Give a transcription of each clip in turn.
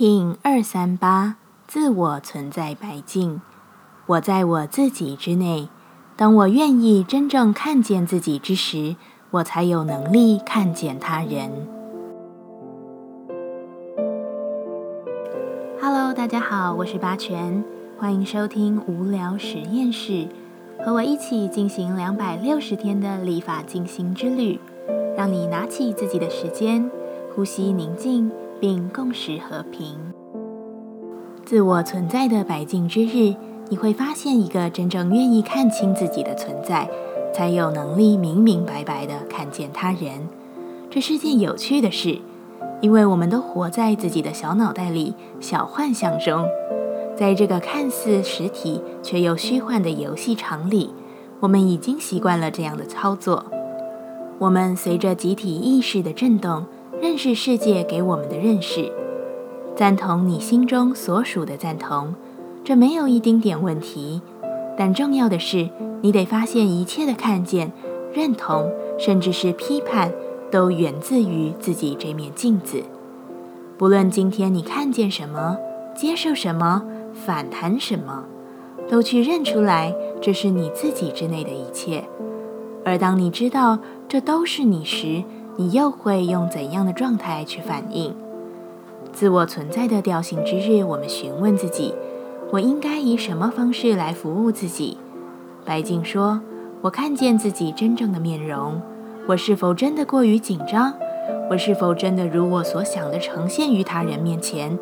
听二三八，自我存在白净。我在我自己之内。当我愿意真正看见自己之时，我才有能力看见他人。Hello，大家好，我是八全，欢迎收听无聊实验室，和我一起进行两百六十天的立法进行之旅，让你拿起自己的时间，呼吸宁静，并共识和平。自我存在的白净之日。你会发现，一个真正愿意看清自己的存在，才有能力明明白白地看见他人。这是件有趣的事，因为我们都活在自己的小脑袋里、小幻想中，在这个看似实体却又虚幻的游戏场里，我们已经习惯了这样的操作。我们随着集体意识的震动，认识世界给我们的认识，赞同你心中所属的赞同。这没有一丁点问题，但重要的是，你得发现一切的看见、认同，甚至是批判，都源自于自己这面镜子。不论今天你看见什么、接受什么、反弹什么，都去认出来，这是你自己之内的一切。而当你知道这都是你时，你又会用怎样的状态去反应？自我存在的调性之日，我们询问自己。我应该以什么方式来服务自己？白静说：“我看见自己真正的面容。我是否真的过于紧张？我是否真的如我所想的呈现于他人面前？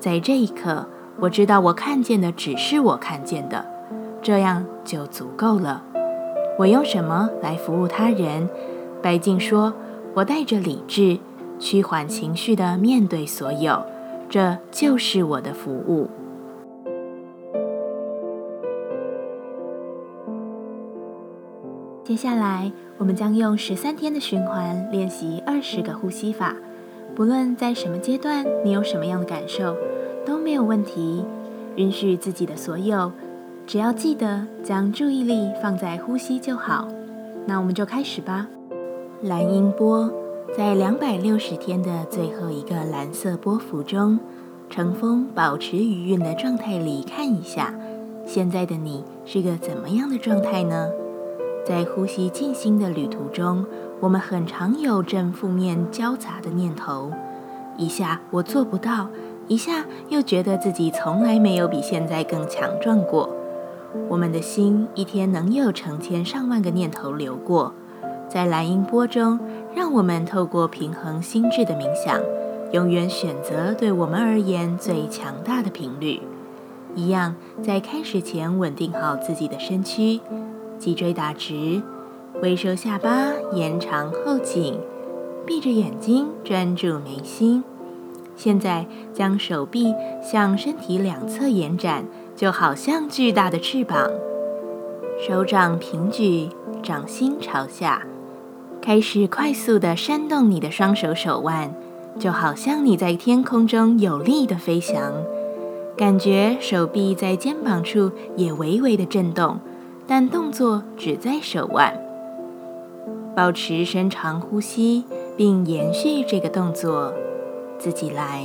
在这一刻，我知道我看见的只是我看见的，这样就足够了。我用什么来服务他人？”白静说：“我带着理智，趋缓情绪的面对所有，这就是我的服务。”接下来，我们将用十三天的循环练习二十个呼吸法。不论在什么阶段，你有什么样的感受，都没有问题。允许自己的所有，只要记得将注意力放在呼吸就好。那我们就开始吧。蓝音波在两百六十天的最后一个蓝色波幅中，乘风保持余韵的状态里看一下，现在的你是个怎么样的状态呢？在呼吸静心的旅途中，我们很常有正负面交杂的念头，一下我做不到，一下又觉得自己从来没有比现在更强壮过。我们的心一天能有成千上万个念头流过，在蓝音波中，让我们透过平衡心智的冥想，永远选择对我们而言最强大的频率。一样，在开始前稳定好自己的身躯。脊椎打直，微收下巴，延长后颈，闭着眼睛专注眉心。现在将手臂向身体两侧延展，就好像巨大的翅膀。手掌平举，掌心朝下，开始快速的扇动你的双手手腕，就好像你在天空中有力的飞翔。感觉手臂在肩膀处也微微的震动。但动作只在手腕，保持深长呼吸，并延续这个动作，自己来。